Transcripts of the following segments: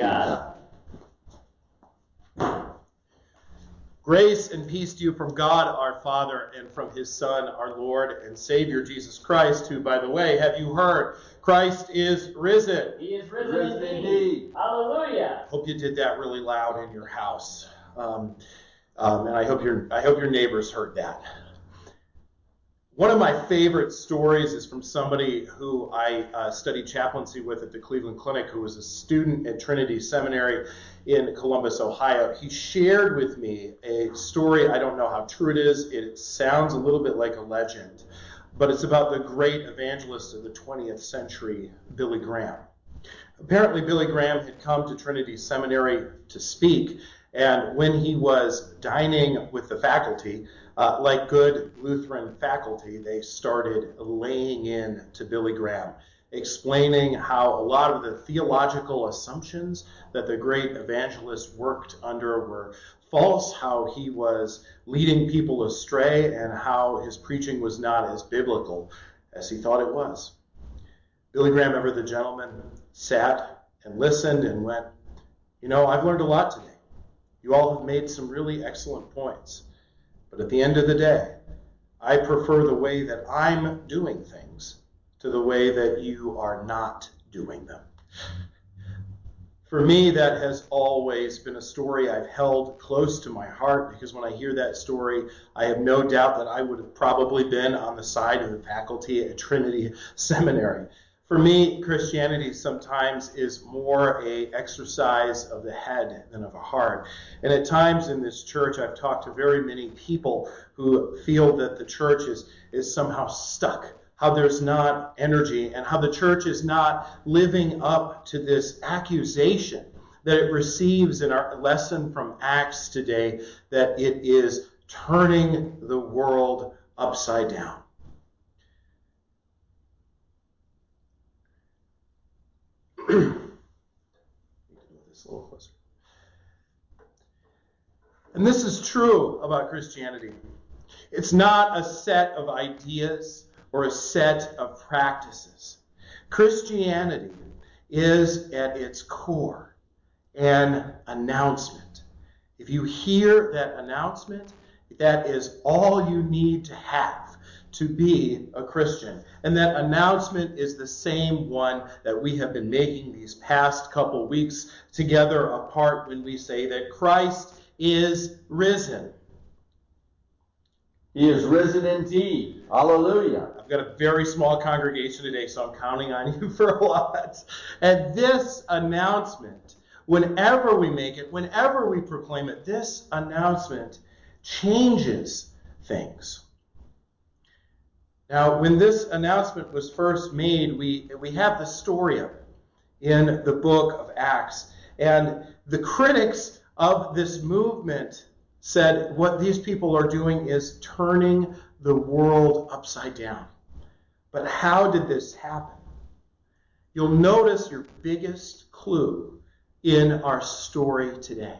God. Grace and peace to you from God our Father and from his Son, our Lord and Savior Jesus Christ, who, by the way, have you heard? Christ is risen. He is risen, Risen indeed. indeed. Hallelujah. Hope you did that really loud in your house. Um, um, and I hope your I hope your neighbors heard that. One of my favorite stories is from somebody who I uh, studied chaplaincy with at the Cleveland Clinic, who was a student at Trinity Seminary in Columbus, Ohio. He shared with me a story. I don't know how true it is. It sounds a little bit like a legend, but it's about the great evangelist of the 20th century, Billy Graham. Apparently, Billy Graham had come to Trinity Seminary to speak, and when he was dining with the faculty, uh, like good Lutheran faculty, they started laying in to Billy Graham, explaining how a lot of the theological assumptions that the great evangelist worked under were false, how he was leading people astray, and how his preaching was not as biblical as he thought it was. Billy Graham, ever the gentleman, sat and listened and went, You know, I've learned a lot today. You all have made some really excellent points. But at the end of the day, I prefer the way that I'm doing things to the way that you are not doing them. For me, that has always been a story I've held close to my heart because when I hear that story, I have no doubt that I would have probably been on the side of the faculty at Trinity Seminary. For me, Christianity sometimes is more a exercise of the head than of a heart. And at times in this church, I've talked to very many people who feel that the church is, is somehow stuck, how there's not energy, and how the church is not living up to this accusation that it receives in our lesson from Acts today that it is turning the world upside down. And this is true about Christianity. It's not a set of ideas or a set of practices. Christianity is at its core an announcement. If you hear that announcement, that is all you need to have to be a Christian. And that announcement is the same one that we have been making these past couple weeks together apart when we say that Christ is risen. He is risen indeed. Hallelujah. I've got a very small congregation today, so I'm counting on you for a lot. And this announcement, whenever we make it, whenever we proclaim it, this announcement changes things. Now, when this announcement was first made, we, we have the story of it in the book of Acts. And the critics of this movement said what these people are doing is turning the world upside down. But how did this happen? You'll notice your biggest clue in our story today.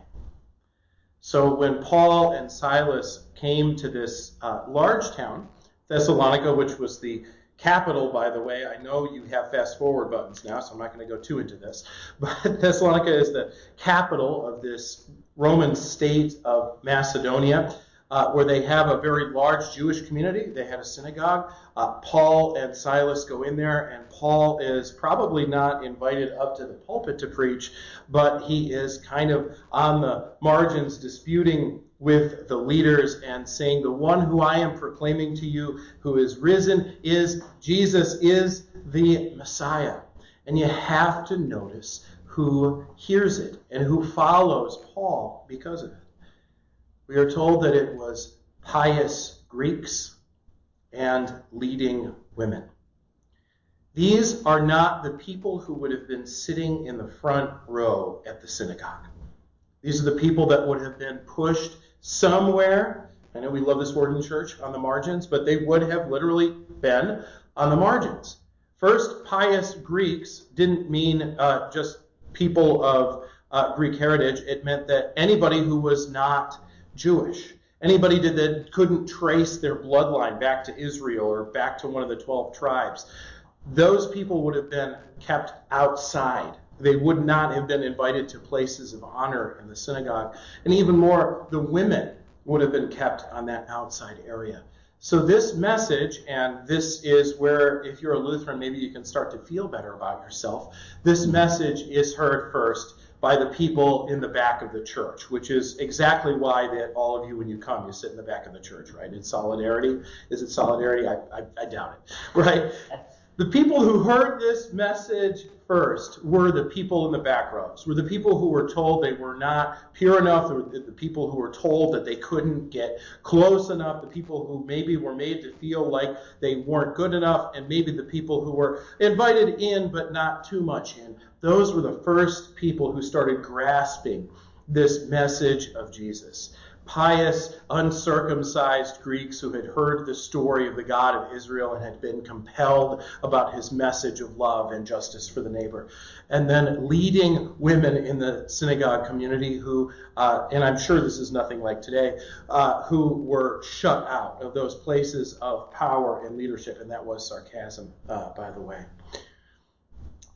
So when Paul and Silas came to this uh, large town, Thessalonica, which was the capital, by the way. I know you have fast forward buttons now, so I'm not going to go too into this. But Thessalonica is the capital of this Roman state of Macedonia, uh, where they have a very large Jewish community. They had a synagogue. Uh, Paul and Silas go in there, and Paul is probably not invited up to the pulpit to preach, but he is kind of on the margins disputing with the leaders and saying, The one who I am proclaiming to you, who is risen, is Jesus, is the Messiah. And you have to notice who hears it and who follows Paul because of it. We are told that it was pious Greeks and leading women. These are not the people who would have been sitting in the front row at the synagogue. These are the people that would have been pushed somewhere. I know we love this word in church, on the margins, but they would have literally been on the margins. First, pious Greeks didn't mean uh, just people of uh, Greek heritage. It meant that anybody who was not Jewish, anybody that couldn't trace their bloodline back to Israel or back to one of the 12 tribes, those people would have been kept outside They would not have been invited to places of honor in the synagogue. And even more, the women would have been kept on that outside area. So, this message, and this is where, if you're a Lutheran, maybe you can start to feel better about yourself. This message is heard first by the people in the back of the church, which is exactly why that all of you, when you come, you sit in the back of the church, right? In solidarity. Is it solidarity? I, I, I doubt it, right? The people who heard this message first were the people in the back rows, were the people who were told they were not pure enough, the, the people who were told that they couldn't get close enough, the people who maybe were made to feel like they weren't good enough, and maybe the people who were invited in but not too much in. Those were the first people who started grasping this message of Jesus pious, uncircumcised Greeks who had heard the story of the God of Israel and had been compelled about his message of love and justice for the neighbor. And then leading women in the synagogue community who, uh, and I'm sure this is nothing like today, uh, who were shut out of those places of power and leadership. And that was sarcasm, uh, by the way.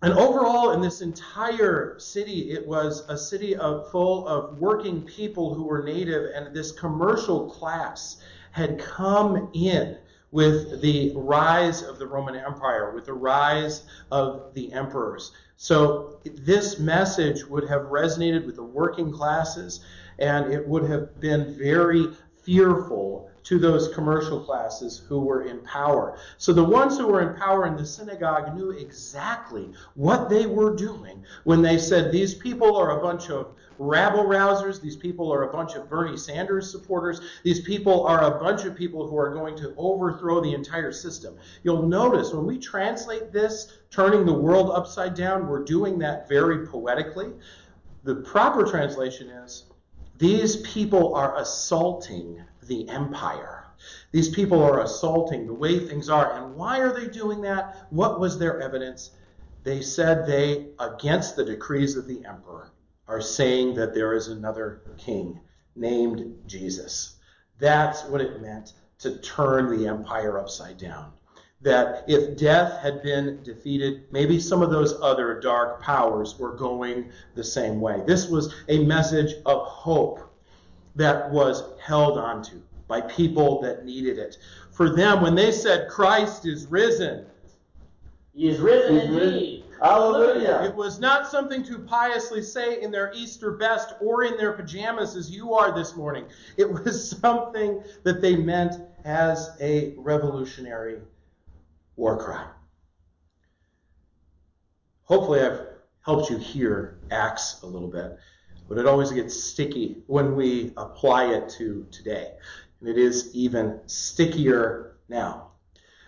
And overall, in this entire city, it was a city of, full of working people who were native, and this commercial class had come in with the rise of the Roman Empire, with the rise of the emperors. So this message would have resonated with the working classes, and it would have been very fearful to those commercial classes who were in power. So the ones who were in power in the synagogue knew exactly what they were doing when they said, These people are a bunch of rabble rousers. These people are a bunch of Bernie Sanders supporters. These people are a bunch of people who are going to overthrow the entire system. You'll notice when we translate this, turning the world upside down, we're doing that very poetically. The proper translation is, These people are assaulting the empire. These people are assaulting the way things are. And why are they doing that? What was their evidence? They said they, against the decrees of the emperor, are saying that there is another king named Jesus. That's what it meant to turn the empire upside down. That if death had been defeated, maybe some of those other dark powers were going the same way. This was a message of hope that was held onto by people that needed it. For them, when they said Christ is risen, He is risen He's indeed. Hallelujah. it was not something to piously say in their Easter best or in their pajamas as you are this morning. It was something that they meant as a revolutionary war cry. Hopefully, I've helped you hear Acts a little bit, but it always gets sticky when we apply it to today. And it is even stickier now.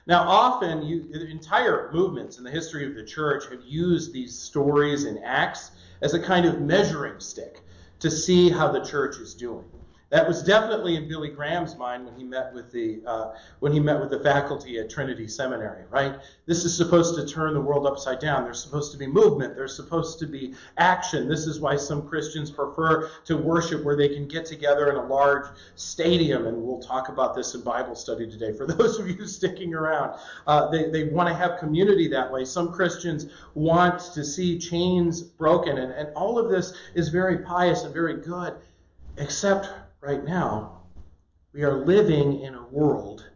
Now, often, you, entire movements in the history of the church have used these stories and acts as a kind of measuring stick to see how the church is doing. That was definitely in Billy Graham's mind when he met with the uh, when he met with the faculty at Trinity Seminary. Right? This is supposed to turn the world upside down. There's supposed to be movement. There's supposed to be action. This is why some Christians prefer to worship where they can get together in a large stadium. And we'll talk about this in Bible study today. For those of you sticking around, uh, they they want to have community that way. Some Christians want to see chains broken, and, and all of this is very pious and very good, except right now, we are living in a world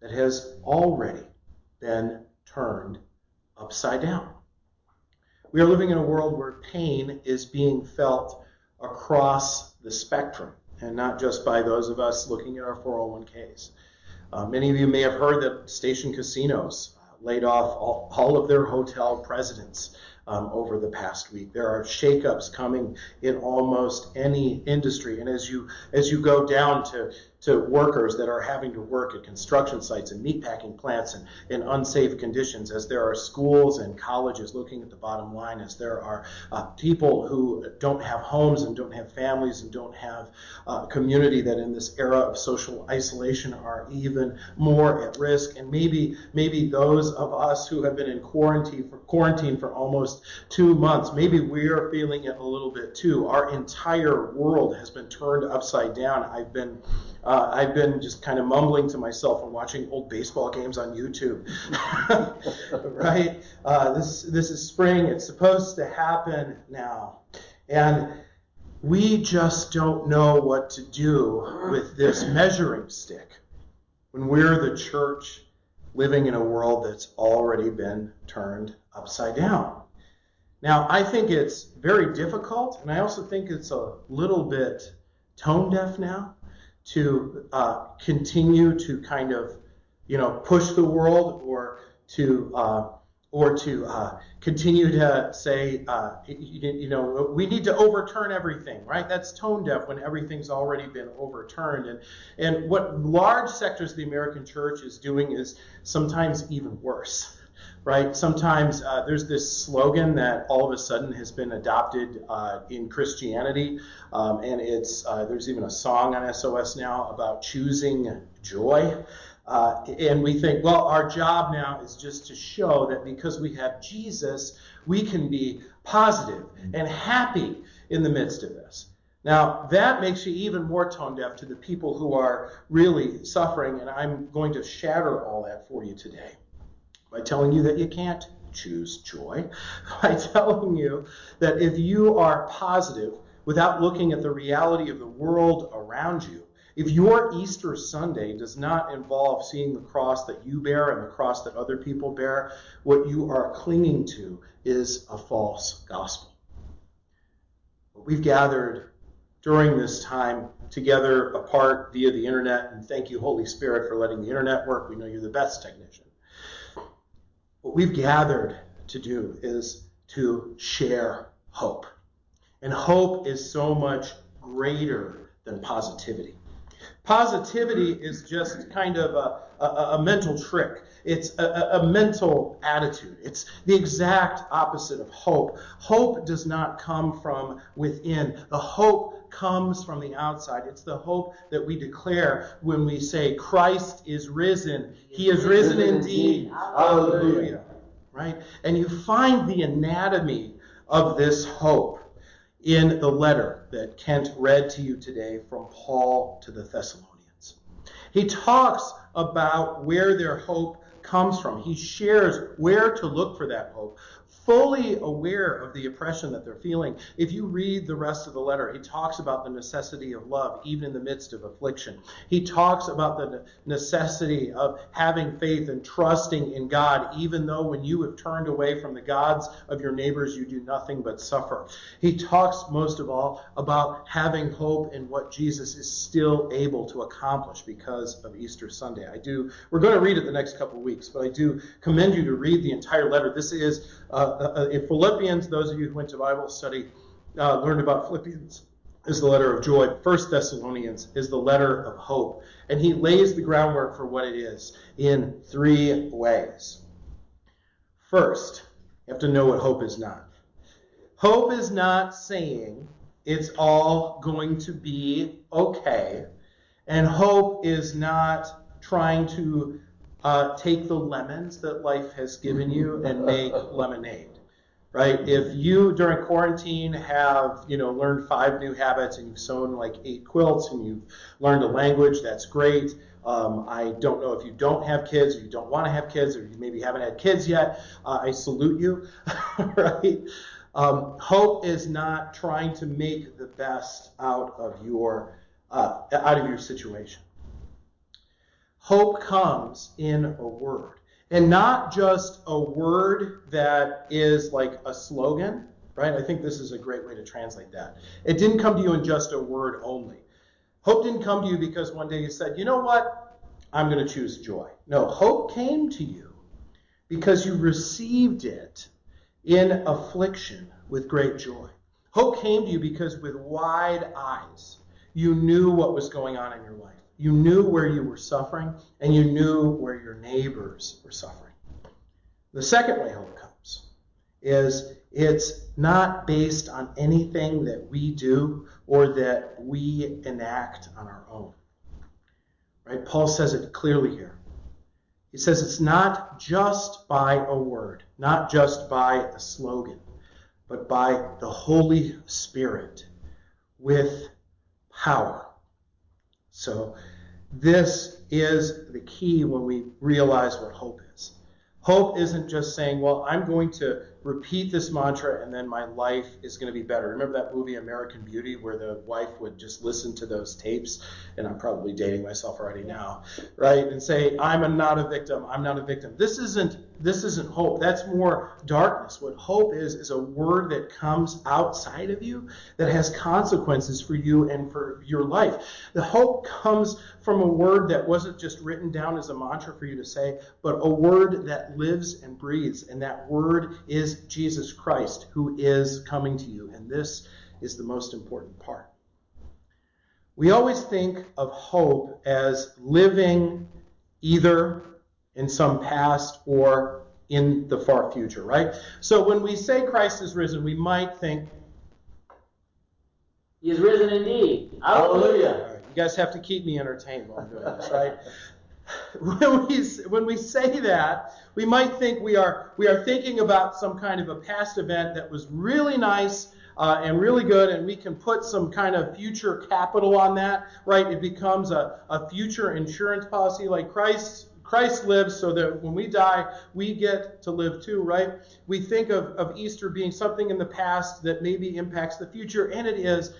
that has already been turned upside down. We are living in a world where pain is being felt across the spectrum, and not just by those of us looking at our 401ks. Uh, many of you may have heard that station casinos laid off all, all of their hotel presidents um, over the past week. There are shakeups coming in almost any industry, and as you as you go down to to workers that are having to work at construction sites and meatpacking plants and in unsafe conditions, as there are schools and colleges looking at the bottom line, as there are uh, people who don't have homes and don't have families and don't have uh, community that in this era of social isolation are even more at risk, and maybe maybe those of us who have been in quarantine for quarantine for almost two months, maybe we are feeling it a little bit too. Our entire world has been turned upside down. I've been Uh, I've been just kind of mumbling to myself and watching old baseball games on YouTube. right? Uh, this this is spring. It's supposed to happen now, and we just don't know what to do with this measuring stick when we're the church living in a world that's already been turned upside down. Now, I think it's very difficult, and I also think it's a little bit tone deaf now to uh, continue to kind of, you know, push the world or to uh, or to uh, continue to say, uh, you, know, we need to overturn everything, right? That's tone deaf when everything's already been overturned. And, and what large sectors of the American church is doing is sometimes even worse, right? Sometimes uh, there's this slogan that all of a sudden has been adopted uh, in Christianity, um, and it's uh, there's even a song on SOS now about choosing joy. Uh, and we think, well, our job now is just to show that because we have Jesus, we can be positive and happy in the midst of this. Now, that makes you even more tone deaf to the people who are really suffering, and I'm going to shatter all that for you today by telling you that you can't choose joy, by telling you that if you are positive without looking at the reality of the world around you, if your Easter Sunday does not involve seeing the cross that you bear and the cross that other people bear, what you are clinging to is a false gospel. We've gathered during this time together apart via the internet, and thank you, Holy Spirit, for letting the internet work. We know you're the best technician. What we've gathered to do is to share hope. And hope is so much greater than positivity. Positivity is just kind of a, a, a mental trick. It's a, a, mental attitude. It's the exact opposite of hope. Hope does not come from within. The hope comes from the outside. It's the hope that we declare when we say, Christ is risen. He is risen indeed. Hallelujah. Right? And you find the anatomy of this hope in the letter that Kent read to you today from Paul to the Thessalonians. He talks about where their hope comes from. He shares where to look for that hope, fully aware of the oppression that they're feeling. If you read the rest of the letter, he talks about the necessity of love, even in the midst of affliction. He talks about the necessity of having faith and trusting in God, even though when you have turned away from the gods of your neighbors, you do nothing but suffer. He talks most of all about having hope in what Jesus is still able to accomplish because of Easter Sunday. I do, we're going to read it the next couple of weeks, but I do commend you to read the entire letter. This is Uh, uh, uh, in Philippians, those of you who went to Bible study uh, learned about Philippians is the letter of joy. First Thessalonians is the letter of hope. And he lays the groundwork for what it is in three ways. First, you have to know what hope is not. Hope is not saying it's all going to be okay. And hope is not trying to uh, take the lemons that life has given you and make lemonade. Right? If you during quarantine have, you know, learned five new habits and you've sewn like eight quilts and you've learned a language, that's great. Um, I don't know if you don't have kids or you don't want to have kids or you maybe haven't had kids yet. Uh, I salute you, right? Um, hope is not trying to make the best out of your uh, out of your situation. Hope comes in a word. And not just a word that is like a slogan, right? I think this is a great way to translate that. It didn't come to you in just a word only. Hope didn't come to you because one day you said, you know what? I'm going to choose joy. No, hope came to you because you received it in affliction with great joy. Hope came to you because with wide eyes you knew what was going on in your life. You knew where you were suffering, and you knew where your neighbors were suffering. The second way hope comes is it's not based on anything that we do or that we enact on our own. Right? Paul says it clearly here. He says it's not just by a word, not just by a slogan, but by the Holy Spirit with power. So This is the key when we realize what hope is. Hope isn't just saying, well, I'm going to repeat this mantra and then my life is going to be better. Remember that movie American Beauty where the wife would just listen to those tapes and I'm probably dating myself already now, right? And say, I'm a, not a victim. I'm not a victim. This isn't this isn't hope. That's more darkness. What hope is is a word that comes outside of you that has consequences for you and for your life. The hope comes from a word that wasn't just written down as a mantra for you to say, but a word that lives and breathes and that word is Jesus Christ who is coming to you. And this is the most important part. We always think of hope as living either in some past or in the far future, right? So when we say Christ is risen, we might think, He is risen indeed. Hallelujah. you guys have to keep me entertained while I'm doing this, right? when we when we say that, we might think we are we are thinking about some kind of a past event that was really nice uh, and really good, and we can put some kind of future capital on that, right? It becomes a, a future insurance policy, like Christ Christ lives so that when we die, we get to live too, right? We think of, of Easter being something in the past that maybe impacts the future, and it is.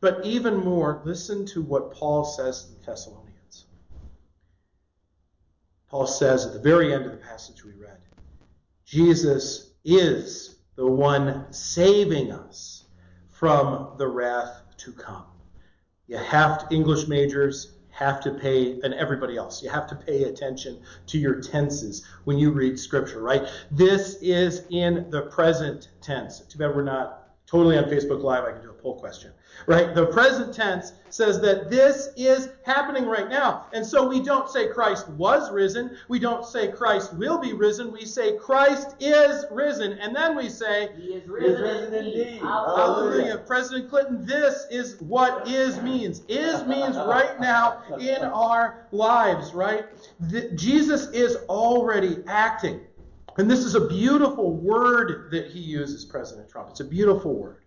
But even more, listen to what Paul says in Thessalonians. Paul says at the very end of the passage we read, Jesus is the one saving us from the wrath to come. You have to, English majors have to pay, and everybody else, you have to pay attention to your tenses when you read scripture, right? This is in the present tense. Too bad we're not totally on Facebook Live. I can do a poll question right? The present tense says that this is happening right now. And so we don't say Christ was risen. We don't say Christ will be risen. We say Christ is risen. And then we say, He is risen, risen indeed. Hallelujah. President Clinton, this is what is means. Is means right now in our lives, right? The, Jesus is already acting. And this is a beautiful word that he uses, President Trump. It's a beautiful word.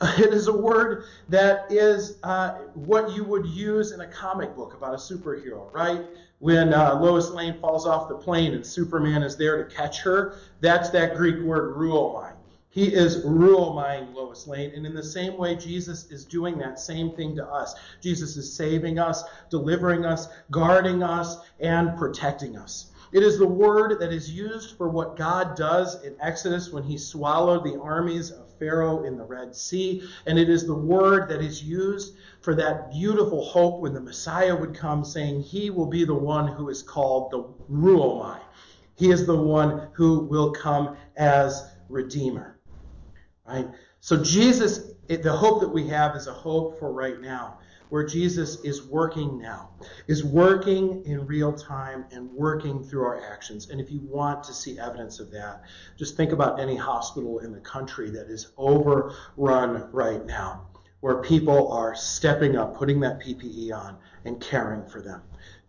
It is a word that is uh, what you would use in a comic book about a superhero, right? When uh, Lois Lane falls off the plane and Superman is there to catch her, that's that Greek word ruomai. He is ruomai Lois Lane. And in the same way, Jesus is doing that same thing to us. Jesus is saving us, delivering us, guarding us, and protecting us. It is the word that is used for what God does in Exodus when he swallowed the armies of Pharaoh in the Red Sea. And it is the word that is used for that beautiful hope when the Messiah would come, saying, He will be the one who is called the Ruomai. He is the one who will come as Redeemer. Right? So, Jesus, the hope that we have is a hope for right now where Jesus is working now, is working in real time and working through our actions. And if you want to see evidence of that, just think about any hospital in the country that is overrun right now, where people are stepping up, putting that PPE on, and caring for them.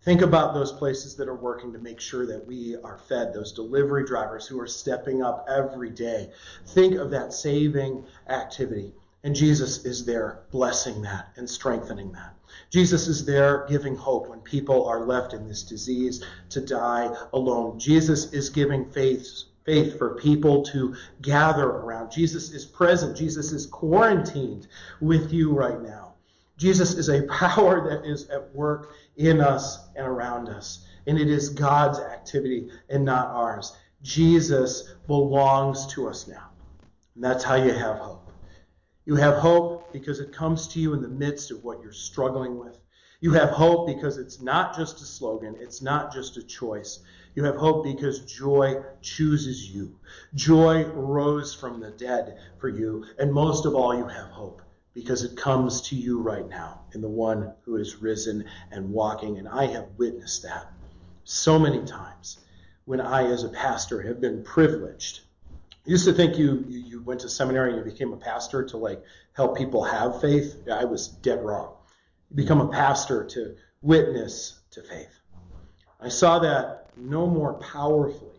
Think about those places that are working to make sure that we are fed, those delivery drivers who are stepping up every day. Think of that saving activity. And Jesus is there blessing that and strengthening that. Jesus is there giving hope when people are left in this disease to die alone. Jesus is giving faith, faith for people to gather around. Jesus is present. Jesus is quarantined with you right now. Jesus is a power that is at work in us and around us. And it is God's activity and not ours. Jesus belongs to us now. And that's how you have hope. You have hope because it comes to you in the midst of what you're struggling with. You have hope because it's not just a slogan, it's not just a choice. You have hope because joy chooses you. Joy rose from the dead for you. And most of all, you have hope because it comes to you right now in the one who is risen and walking. And I have witnessed that so many times when I, as a pastor, have been privileged used to think you, you, you went to seminary and you became a pastor to like help people have faith. I was dead wrong. You become a pastor to witness to faith. I saw that no more powerfully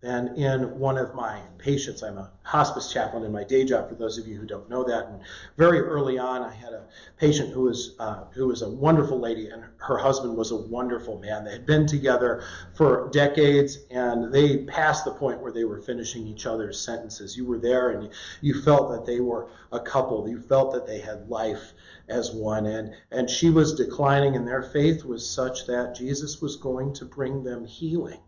than in one of my patients. I'm a hospice chaplain in my day job, for those of you who don't know that. And very early on, I had a patient who was uh, who was a wonderful lady, and her husband was a wonderful man. They had been together for decades, and they passed the point where they were finishing each other's sentences. You were there, and you, you felt that they were a couple. You felt that they had life as one, and and she was declining, and their faith was such that Jesus was going to bring them healing,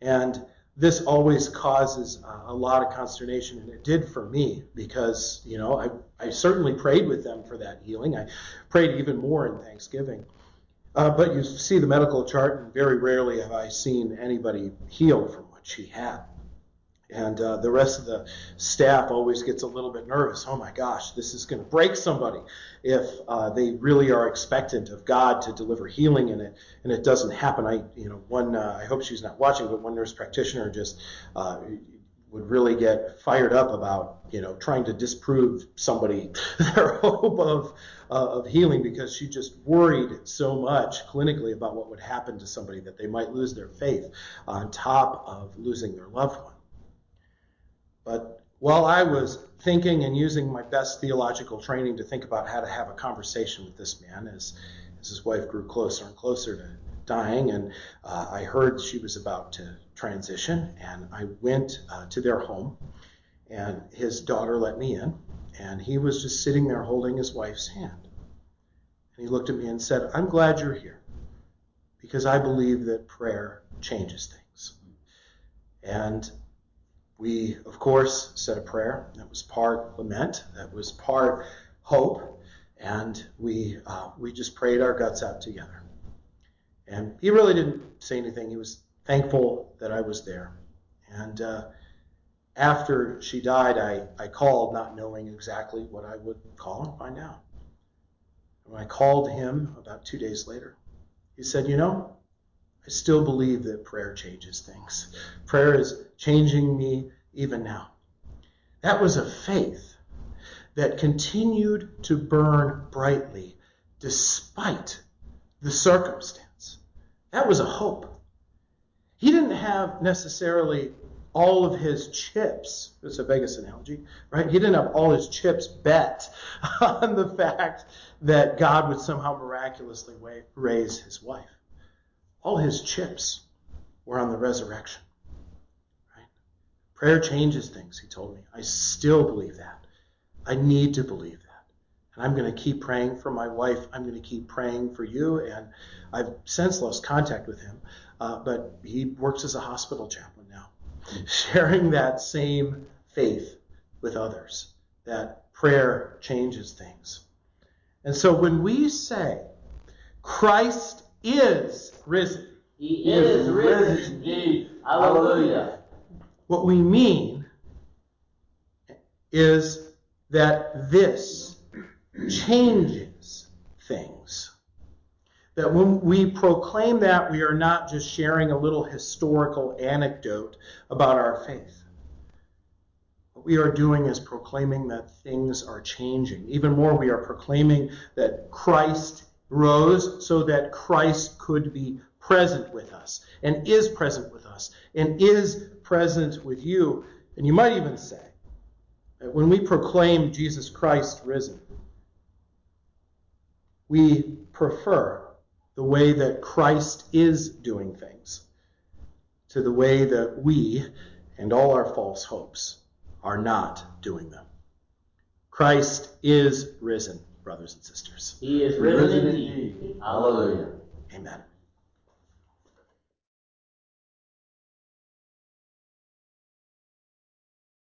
and this always causes a lot of consternation, and it did for me because, you know, I, I certainly prayed with them for that healing. I prayed even more in Thanksgiving. Uh, but you see the medical chart, and very rarely have I seen anybody healed from what she had. And uh, the rest of the staff always gets a little bit nervous. Oh my gosh, this is going to break somebody if uh, they really are expectant of God to deliver healing and it and it doesn't happen. I you know one uh, I hope she's not watching, but one nurse practitioner just uh, would really get fired up about you know trying to disprove somebody their hope of uh, of healing because she just worried so much clinically about what would happen to somebody that they might lose their faith on top of losing their loved one. But while I was thinking and using my best theological training to think about how to have a conversation with this man as, as his wife grew closer and closer to dying, and uh, I heard she was about to transition, and I went uh, to their home, and his daughter let me in, and he was just sitting there holding his wife's hand. And he looked at me and said, I'm glad you're here because I believe that prayer changes things. And we, of course, said a prayer. That was part lament. That was part hope. And we, uh, we just prayed our guts out together. And he really didn't say anything. He was thankful that I was there. And uh, after she died, I, I called, not knowing exactly what I would call and find out. And when I called him about two days later, he said, You know, I still believe that prayer changes things. Prayer is changing me even now. That was a faith that continued to burn brightly despite the circumstance. That was a hope. He didn't have necessarily all of his chips. It's a Vegas analogy, right? He didn't have all his chips bet on the fact that God would somehow miraculously raise his wife. All his chips were on the resurrection. Prayer changes things, he told me. I still believe that. I need to believe that. And I'm going to keep praying for my wife. I'm going to keep praying for you. And I've since lost contact with him, uh, but he works as a hospital chaplain now, sharing that same faith with others that prayer changes things. And so when we say Christ is risen. He is risen indeed. Hallelujah. What we mean is that this changes things. That when we proclaim that, we are not just sharing a little historical anecdote about our faith. What we are doing is proclaiming that things are changing. Even more, we are proclaiming that Christ rose so that Christ could be present with us and is present with us and is present with you. And you might even say that when we proclaim Jesus Christ risen, we prefer the way that Christ is doing things to the way that we and all our false hopes are not doing them. Christ is risen brothers and sisters. He is risen indeed. Hallelujah. Amen.